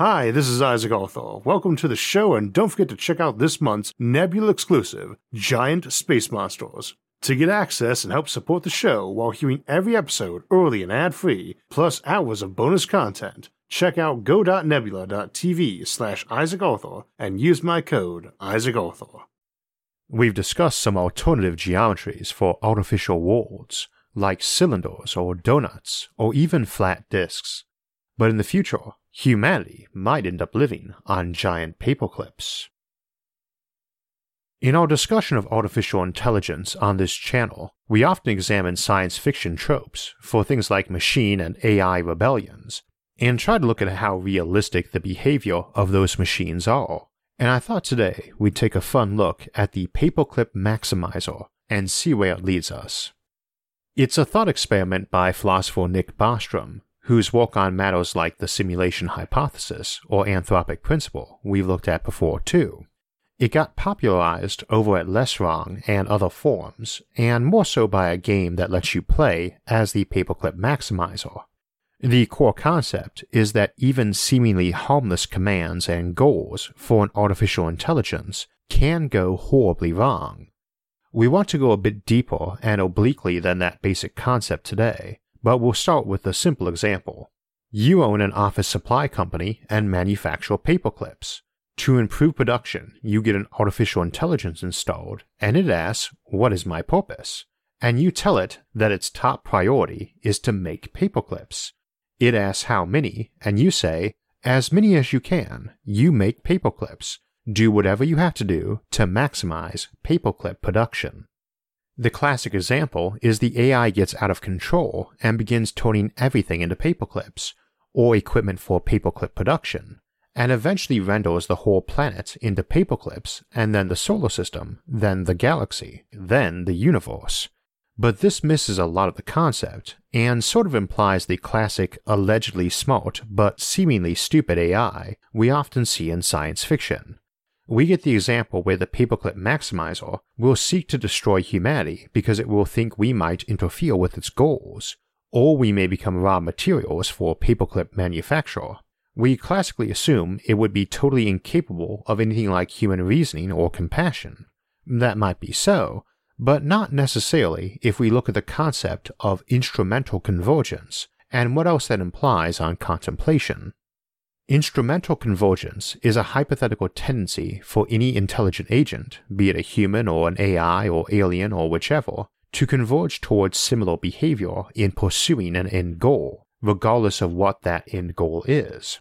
Hi, this is Isaac Arthur. Welcome to the show, and don't forget to check out this month's Nebula exclusive, Giant Space Monsters. To get access and help support the show while hearing every episode early and ad free, plus hours of bonus content, check out go.nebula.tv slash Isaac Arthur and use my code Isaac Arthur. We've discussed some alternative geometries for artificial worlds, like cylinders or donuts, or even flat disks. But in the future, humanity might end up living on giant paperclips. In our discussion of artificial intelligence on this channel, we often examine science fiction tropes for things like machine and AI rebellions, and try to look at how realistic the behavior of those machines are. And I thought today we'd take a fun look at the paperclip maximizer and see where it leads us. It's a thought experiment by philosopher Nick Bostrom, whose work on matters like the simulation hypothesis or anthropic principle we've looked at before too. It got popularized over at LessWrong and other forums, and more so by a game that lets you play as the paperclip maximizer. The core concept is that even seemingly harmless commands and goals for an artificial intelligence can go horribly wrong. We want to go a bit deeper and obliquely than that basic concept today, but we'll start with a simple example. You own an office supply company and manufacture paperclips. To improve production, you get an artificial intelligence installed, and it asks, What is my purpose? And you tell it that its top priority is to make paperclips. It asks how many, and you say, As many as you can. You make paperclips. Do whatever you have to do to maximize paperclip production. The classic example is the AI gets out of control and begins turning everything into paperclips, or equipment for paperclip production, and eventually renders the whole planet into paperclips, and then the solar system, then the galaxy, then the universe. But this misses a lot of the concept, and sort of implies the classic allegedly smart but seemingly stupid AI we often see in science fiction. We get the example where the paperclip maximizer will seek to destroy humanity because it will think we might interfere with its goals, or we may become raw materials for paperclip manufacture. We classically assume it would be totally incapable of anything like human reasoning or compassion. That might be so, but not necessarily if we look at the concept of instrumental convergence and what else that implies on contemplation. Instrumental convergence is a hypothetical tendency for any intelligent agent, be it a human or an AI or alien or whichever, to converge towards similar behavior in pursuing an end goal, regardless of what that end goal is.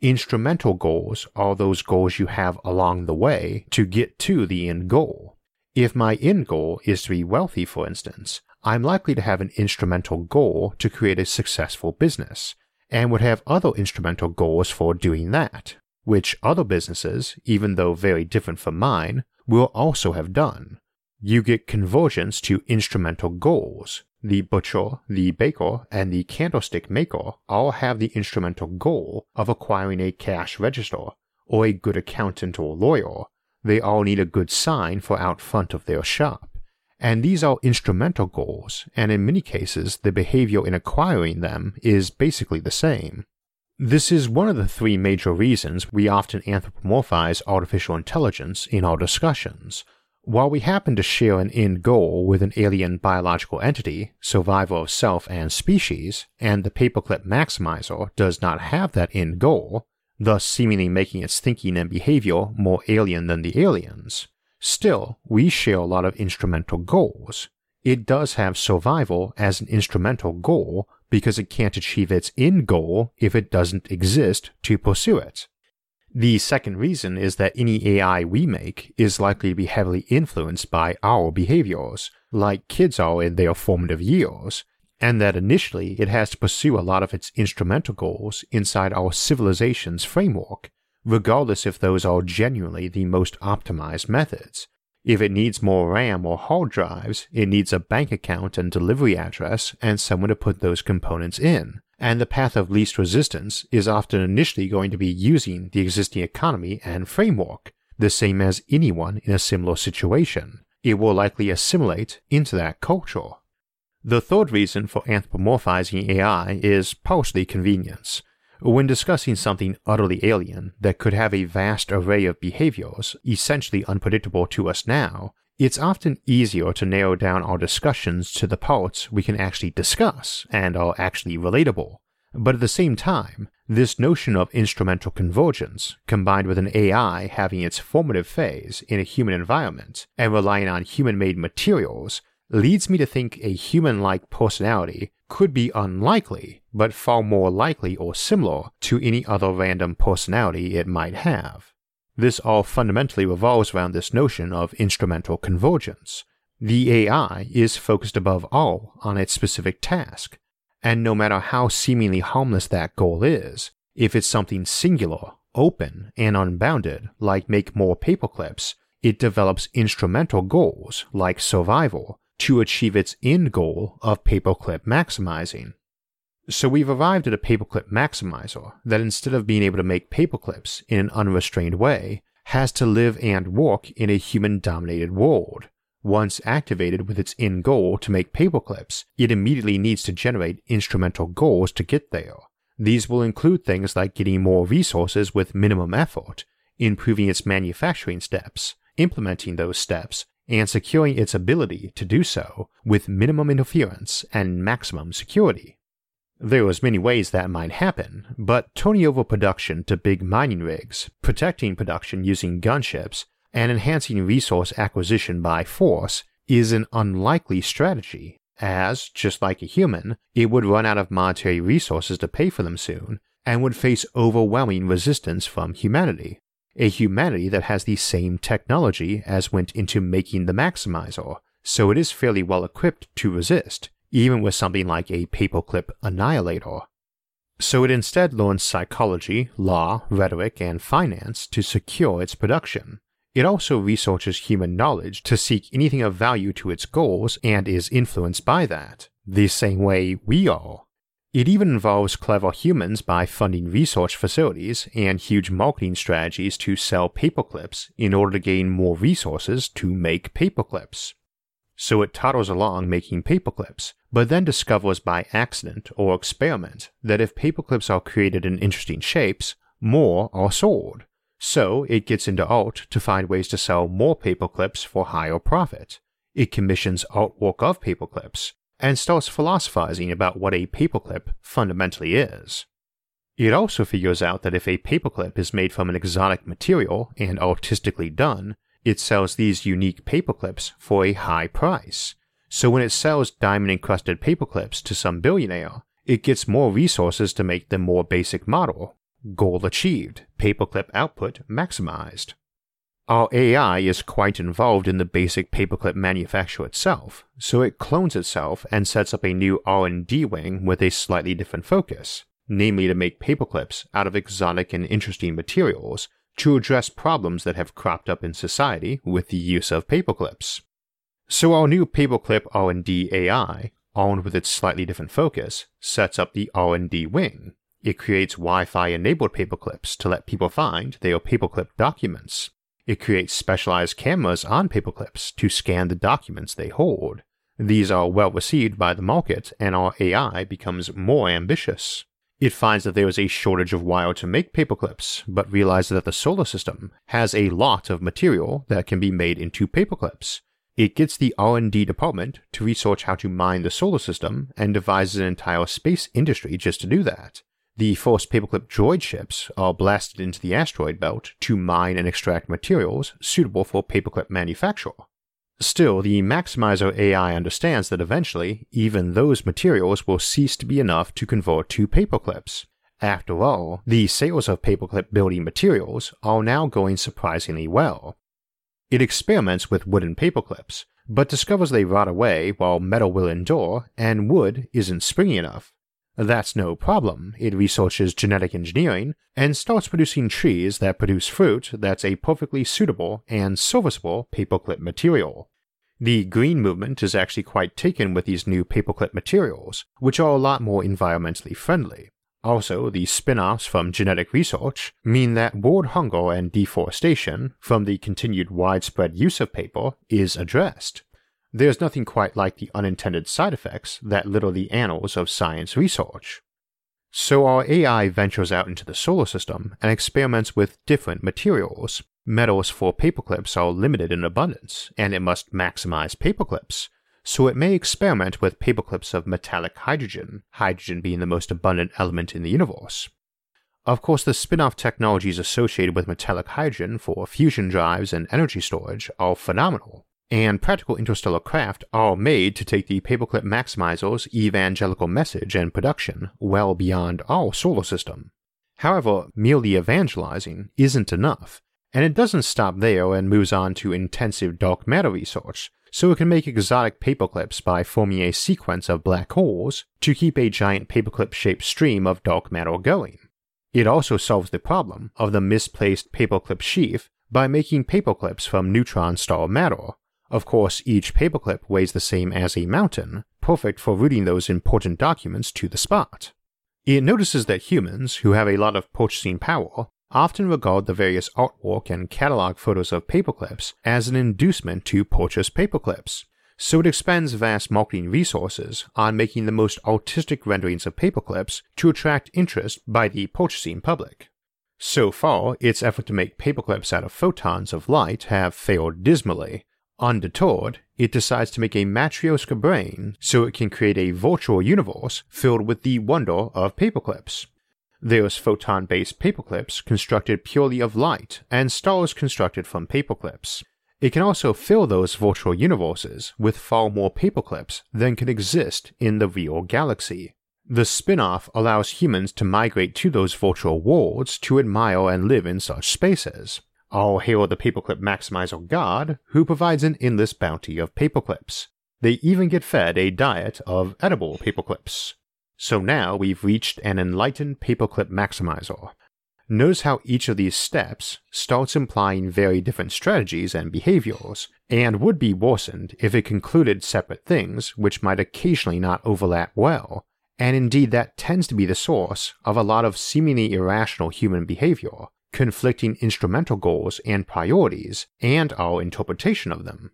Instrumental goals are those goals you have along the way to get to the end goal. If my end goal is to be wealthy, for instance, I'm likely to have an instrumental goal to create a successful business, and would have other instrumental goals for doing that, which other businesses, even though very different from mine, will also have done. You get convergence to instrumental goals. The butcher, the baker, and the candlestick maker all have the instrumental goal of acquiring a cash register, or a good accountant or lawyer, they all need a good sign for out front of their shop. And these are instrumental goals, and in many cases, the behavior in acquiring them is basically the same. This is one of the three major reasons we often anthropomorphize artificial intelligence in our discussions. While we happen to share an end goal with an alien biological entity, survival of self and species, and the paperclip maximizer does not have that end goal, thus seemingly making its thinking and behavior more alien than the aliens. Still, we share a lot of instrumental goals. It does have survival as an instrumental goal because it can't achieve its end goal if it doesn't exist to pursue it. The second reason is that any AI we make is likely to be heavily influenced by our behaviors, like kids are in their formative years, and that initially it has to pursue a lot of its instrumental goals inside our civilization's framework, regardless if those are genuinely the most optimized methods. If it needs more RAM or hard drives, it needs a bank account and delivery address and someone to put those components in. And the path of least resistance is often initially going to be using the existing economy and framework, the same as anyone in a similar situation. It will likely assimilate into that culture. The third reason for anthropomorphizing AI is partially convenience. When discussing something utterly alien that could have a vast array of behaviors essentially unpredictable to us now, it's often easier to narrow down our discussions to the parts we can actually discuss and are actually relatable. But at the same time, this notion of instrumental convergence, combined with an AI having its formative phase in a human environment and relying on human made materials, leads me to think a human like personality could be unlikely, but far more likely or similar to any other random personality it might have. This all fundamentally revolves around this notion of instrumental convergence. The AI is focused above all on its specific task, and no matter how seemingly harmless that goal is, if it's something singular, open, and unbounded, like make more paperclips, it develops instrumental goals like survival to achieve its end goal of paperclip maximizing. So we've arrived at a paperclip maximizer that instead of being able to make paperclips in an unrestrained way, has to live and work in a human dominated world. Once activated with its end goal to make paperclips, it immediately needs to generate instrumental goals to get there. These will include things like getting more resources with minimum effort, improving its manufacturing steps, implementing those steps, and securing its ability to do so with minimum interference and maximum security. There was many ways that might happen, but turning over production to big mining rigs, protecting production using gunships, and enhancing resource acquisition by force is an unlikely strategy, as, just like a human, it would run out of monetary resources to pay for them soon, and would face overwhelming resistance from humanity. A humanity that has the same technology as went into making the Maximizer, so it is fairly well equipped to resist, even with something like a paperclip annihilator. So it instead learns psychology, law, rhetoric, and finance to secure its production. It also researches human knowledge to seek anything of value to its goals and is influenced by that, the same way we are. It even involves clever humans by funding research facilities and huge marketing strategies to sell paperclips in order to gain more resources to make paperclips so it toddles along making paperclips, but then discovers by accident or experiment that if paperclips are created in interesting shapes, more are sold. So it gets into art to find ways to sell more paperclips for higher profit. It commissions artwork of paperclips and starts philosophizing about what a paperclip fundamentally is. It also figures out that if a paperclip is made from an exotic material and artistically done, it sells these unique paperclips for a high price. So when it sells diamond encrusted paperclips to some billionaire, it gets more resources to make the more basic model. Goal achieved, paperclip output maximized. Our AI is quite involved in the basic paperclip manufacture itself, so it clones itself and sets up a new R&D wing with a slightly different focus, namely to make paperclips out of exotic and interesting materials to address problems that have cropped up in society with the use of paperclips. So our new paperclip R&D AI, armed with its slightly different focus, sets up the R&D wing. It creates Wi-Fi enabled paperclips to let people find their paperclip documents. It creates specialized cameras on paperclips to scan the documents they hold. These are well received by the market and our AI becomes more ambitious. It finds that there is a shortage of wire to make paperclips, but realizes that the solar system has a lot of material that can be made into paperclips. It gets the R&D department to research how to mine the solar system and devises an entire space industry just to do that. The first paperclip droid ships are blasted into the asteroid belt to mine and extract materials suitable for paperclip manufacture. Still, the Maximizer AI understands that eventually, even those materials will cease to be enough to convert to paperclips. After all, the sales of paperclip building materials are now going surprisingly well. It experiments with wooden paperclips, but discovers they rot away while metal will endure and wood isn't springy enough. That's no problem. It researches genetic engineering and starts producing trees that produce fruit that's a perfectly suitable and serviceable paperclip material. The green movement is actually quite taken with these new paperclip materials, which are a lot more environmentally friendly. Also, the spin offs from genetic research mean that world hunger and deforestation from the continued widespread use of paper is addressed. There's nothing quite like the unintended side effects that litter the annals of science research. So our AI ventures out into the solar system and experiments with different materials. Metals for paperclips are limited in abundance, and it must maximize paperclips. So it may experiment with paperclips of metallic hydrogen, hydrogen being the most abundant element in the universe. Of course, the spin off technologies associated with metallic hydrogen for fusion drives and energy storage are phenomenal, and practical interstellar craft are made to take the Paperclip Maximizer's evangelical message and production well beyond our solar system. However, merely evangelizing isn't enough, and it doesn't stop there and moves on to intensive dark matter research, so it can make exotic paperclips by forming a sequence of black holes to keep a giant paperclip shaped stream of dark matter going. It also solves the problem of the misplaced paperclip sheaf by making paperclips from neutron star matter. Of course, each paperclip weighs the same as a mountain, perfect for routing those important documents to the spot. It notices that humans, who have a lot of purchasing power, often regard the various artwork and catalog photos of paperclips as an inducement to purchase paperclips, so it expends vast marketing resources on making the most artistic renderings of paperclips to attract interest by the purchasing public. So far, its effort to make paperclips out of photons of light have failed dismally. Undeterred, it decides to make a Matryoshka brain so it can create a virtual universe filled with the wonder of paperclips. There's photon based paperclips constructed purely of light, and stars constructed from paperclips. It can also fill those virtual universes with far more paperclips than can exist in the real galaxy. The spin off allows humans to migrate to those virtual worlds to admire and live in such spaces. All hail the paperclip maximizer god, who provides an endless bounty of paperclips. They even get fed a diet of edible paperclips. So now we've reached an enlightened paperclip maximizer, Notice how each of these steps starts implying very different strategies and behaviors, and would be worsened if it concluded separate things which might occasionally not overlap well, and indeed that tends to be the source of a lot of seemingly irrational human behavior, conflicting instrumental goals and priorities, and our interpretation of them.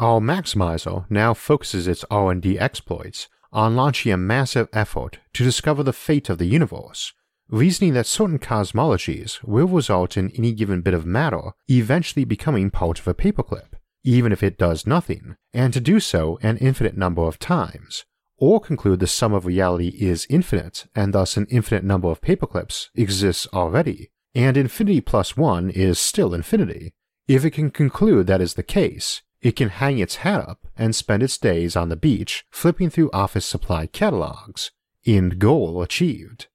Our Maximizer now focuses its R&D exploits on launching a massive effort to discover the fate of the universe, reasoning that certain cosmologies will result in any given bit of matter eventually becoming part of a paperclip, even if it does nothing, and to do so an infinite number of times, or conclude the sum of reality is infinite and thus an infinite number of paperclips exists already, and infinity plus one is still infinity. If it can conclude that is the case, it can hang its hat up and spend its days on the beach flipping through office supply catalogs. End goal achieved.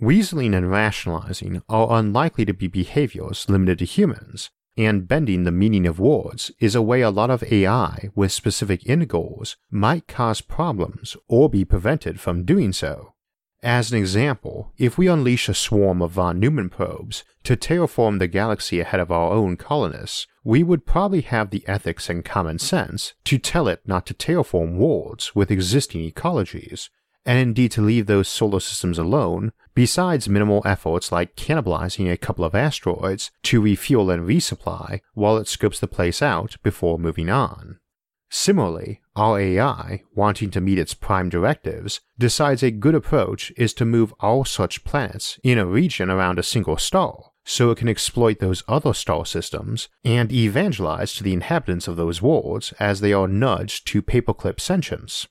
Weaseling and rationalizing are unlikely to be behaviors limited to humans, and bending the meaning of words is a way a lot of AI with specific end goals might cause problems or be prevented from doing so. As an example, if we unleash a swarm of von Neumann probes to terraform the galaxy ahead of our own colonists, we would probably have the ethics and common sense to tell it not to terraform worlds with existing ecologies, and indeed to leave those solar systems alone, besides minimal efforts like cannibalizing a couple of asteroids to refuel and resupply while it scopes the place out before moving on. Similarly, our AI, wanting to meet its prime directives, decides a good approach is to move all such planets in a region around a single star, so it can exploit those other star systems and evangelize to the inhabitants of those worlds as they are nudged to paperclip sentience.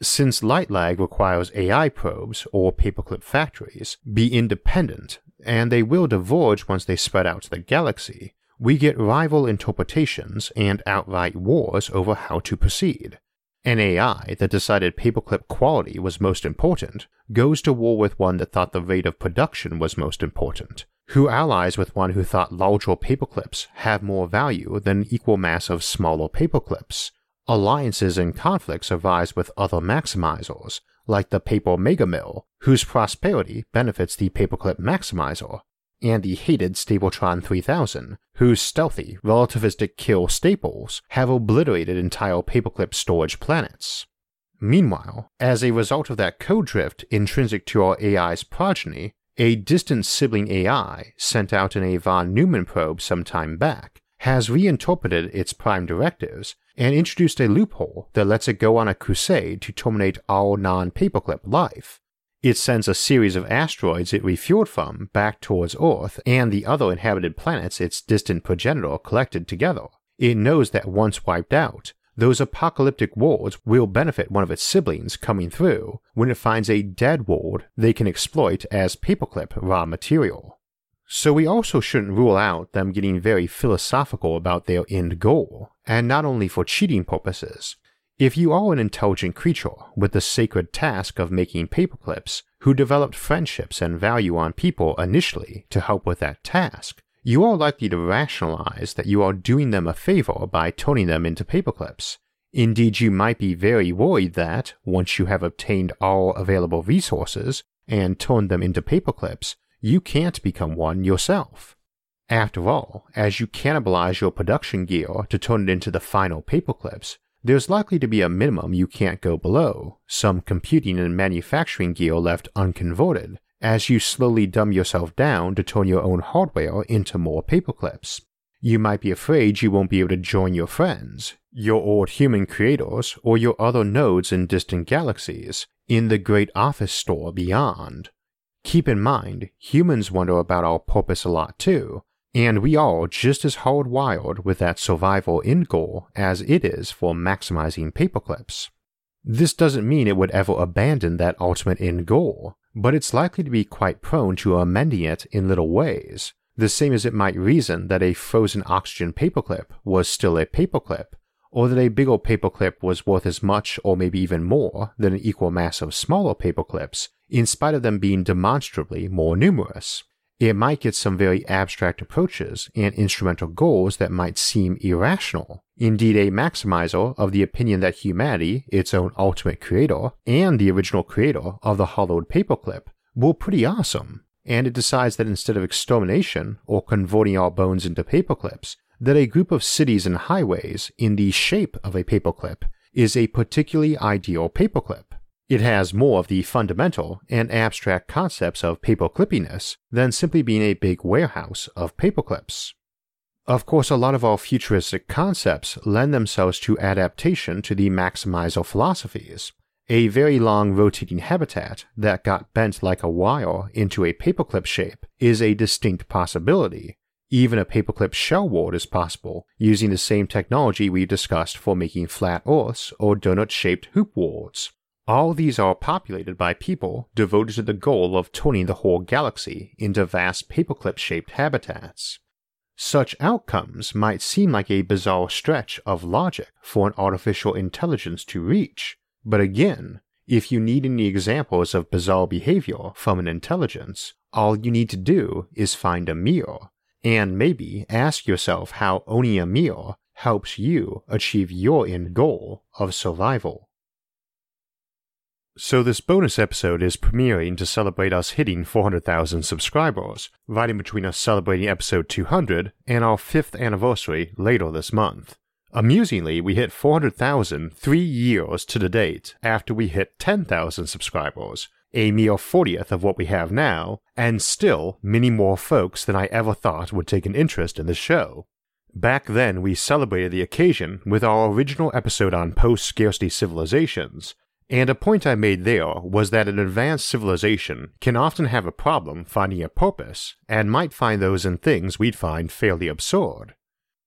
Since light lag requires AI probes or paperclip factories be independent, and they will diverge once they spread out to the galaxy, we get rival interpretations and outright wars over how to proceed. An AI that decided paperclip quality was most important goes to war with one that thought the rate of production was most important, who allies with one who thought larger paperclips have more value than equal mass of smaller paperclips, Alliances and conflicts arise with other maximizers, like the Paper Mega Mill, whose prosperity benefits the Paperclip Maximizer, and the hated Stapletron 3000, whose stealthy, relativistic kill staples have obliterated entire paperclip storage planets. Meanwhile, as a result of that code drift intrinsic to our AI's progeny, a distant sibling AI sent out in a von Neumann probe some time back has reinterpreted its prime directives and introduced a loophole that lets it go on a crusade to terminate all non paperclip life. It sends a series of asteroids it refueled from back towards Earth and the other inhabited planets its distant progenitor collected together. It knows that once wiped out, those apocalyptic worlds will benefit one of its siblings coming through when it finds a dead world they can exploit as paperclip raw material. So we also shouldn't rule out them getting very philosophical about their end goal, and not only for cheating purposes, if you are an intelligent creature with the sacred task of making paperclips who developed friendships and value on people initially to help with that task, you are likely to rationalize that you are doing them a favor by turning them into paperclips. Indeed, you might be very worried that, once you have obtained all available resources and turned them into paperclips, you can't become one yourself. After all, as you cannibalize your production gear to turn it into the final paperclips, there's likely to be a minimum you can't go below, some computing and manufacturing gear left unconverted, as you slowly dumb yourself down to turn your own hardware into more paperclips. You might be afraid you won't be able to join your friends, your old human creators, or your other nodes in distant galaxies, in the great office store beyond. Keep in mind, humans wonder about our purpose a lot too, and we are just as hardwired with that survival end goal as it is for maximizing paperclips. This doesn't mean it would ever abandon that ultimate end goal, but it's likely to be quite prone to amending it in little ways, the same as it might reason that a frozen oxygen paperclip was still a paperclip, or that a bigger paperclip was worth as much or maybe even more than an equal mass of smaller paperclips, in spite of them being demonstrably more numerous it might get some very abstract approaches and instrumental goals that might seem irrational. Indeed, a maximizer of the opinion that humanity, its own ultimate creator, and the original creator of the hollowed paperclip, were pretty awesome, and it decides that instead of extermination or converting our bones into paperclips, that a group of cities and highways in the shape of a paperclip is a particularly ideal paperclip. It has more of the fundamental and abstract concepts of paperclippiness than simply being a big warehouse of paperclips. Of course, a lot of our futuristic concepts lend themselves to adaptation to the maximizer philosophies. A very long rotating habitat that got bent like a wire into a paperclip shape is a distinct possibility. Even a paperclip shell world is possible using the same technology we discussed for making flat Earths or donut shaped hoop worlds. All these are populated by people devoted to the goal of turning the whole galaxy into vast paperclip shaped habitats. Such outcomes might seem like a bizarre stretch of logic for an artificial intelligence to reach, but again, if you need any examples of bizarre behavior from an intelligence, all you need to do is find a mirror, and maybe ask yourself how owning a mirror helps you achieve your end goal of survival. So, this bonus episode is premiering to celebrate us hitting 400,000 subscribers, right in between us celebrating episode 200 and our 5th anniversary later this month. Amusingly, we hit 400,000 three years to the date after we hit 10,000 subscribers, a mere 40th of what we have now, and still many more folks than I ever thought would take an interest in the show. Back then, we celebrated the occasion with our original episode on post scarcity civilizations, and a point I made there was that an advanced civilization can often have a problem finding a purpose and might find those in things we'd find fairly absurd.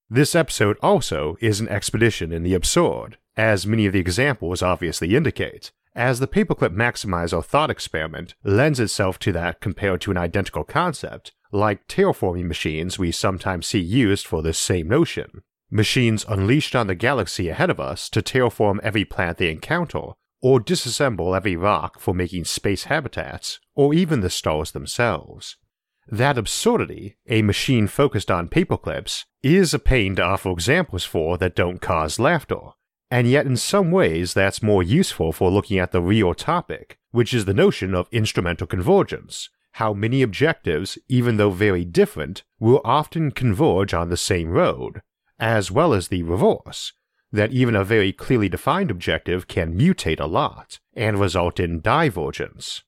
This episode also is an expedition in the absurd, as many of the examples obviously indicate, as the paperclip maximizer thought experiment lends itself to that compared to an identical concept, like terraforming machines we sometimes see used for this same notion. Machines unleashed on the galaxy ahead of us to terraform every planet they encounter or disassemble every rock for making space habitats, or even the stars themselves. That absurdity, a machine focused on paperclips, is a pain to offer examples for that don't cause laughter, and yet in some ways that's more useful for looking at the real topic, which is the notion of instrumental convergence, how many objectives, even though very different, will often converge on the same road, as well as the reverse, that even a very clearly defined objective can mutate a lot and result in divergence.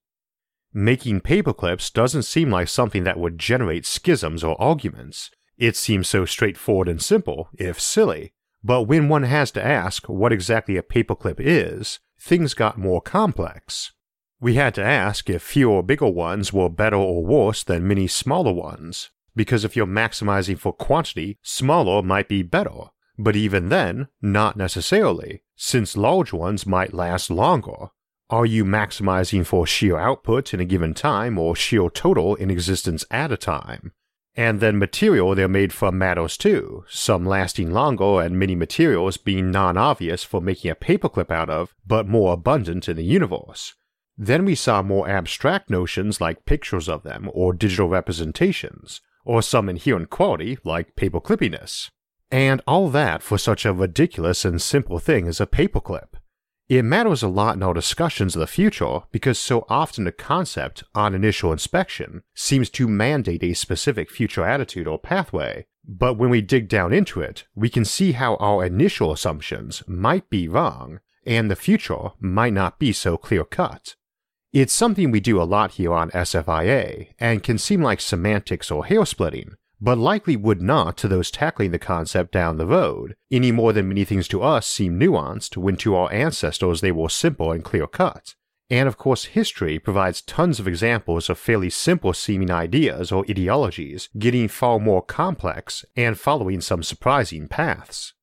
Making paperclips doesn't seem like something that would generate schisms or arguments. It seems so straightforward and simple, if silly. But when one has to ask what exactly a paperclip is, things got more complex. We had to ask if fewer bigger ones were better or worse than many smaller ones, because if you're maximizing for quantity, smaller might be better. But even then, not necessarily, since large ones might last longer. Are you maximizing for sheer output in a given time or sheer total in existence at a time? And then material they're made from matters too, some lasting longer and many materials being non obvious for making a paperclip out of, but more abundant in the universe. Then we saw more abstract notions like pictures of them or digital representations, or some inherent quality like paperclippiness. And all that for such a ridiculous and simple thing as a paperclip. It matters a lot in our discussions of the future because so often the concept, on initial inspection, seems to mandate a specific future attitude or pathway, but when we dig down into it, we can see how our initial assumptions might be wrong, and the future might not be so clear cut. It's something we do a lot here on SFIA, and can seem like semantics or hair splitting, but likely would not to those tackling the concept down the road, any more than many things to us seem nuanced when to our ancestors they were simple and clear cut. And of course, history provides tons of examples of fairly simple seeming ideas or ideologies getting far more complex and following some surprising paths.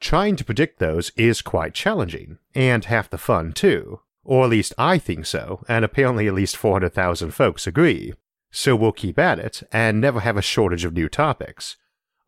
Trying to predict those is quite challenging, and half the fun too. Or at least I think so, and apparently at least 400,000 folks agree so we'll keep at it and never have a shortage of new topics.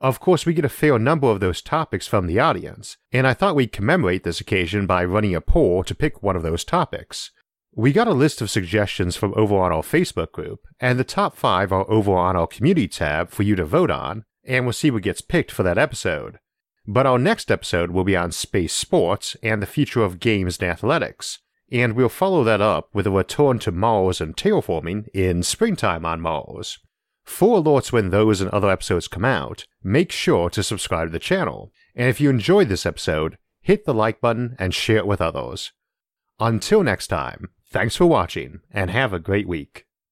Of course, we get a fair number of those topics from the audience, and I thought we'd commemorate this occasion by running a poll to pick one of those topics. We got a list of suggestions from over on our Facebook group, and the top five are over on our community tab for you to vote on, and we'll see what gets picked for that episode. But our next episode will be on space sports and the future of games and athletics, and we'll follow that up with a return to Mars and terraforming in springtime on Mars. For alerts when those and other episodes come out, make sure to subscribe to the channel, and if you enjoyed this episode, hit the like button and share it with others. Until next time, thanks for watching, and have a great week.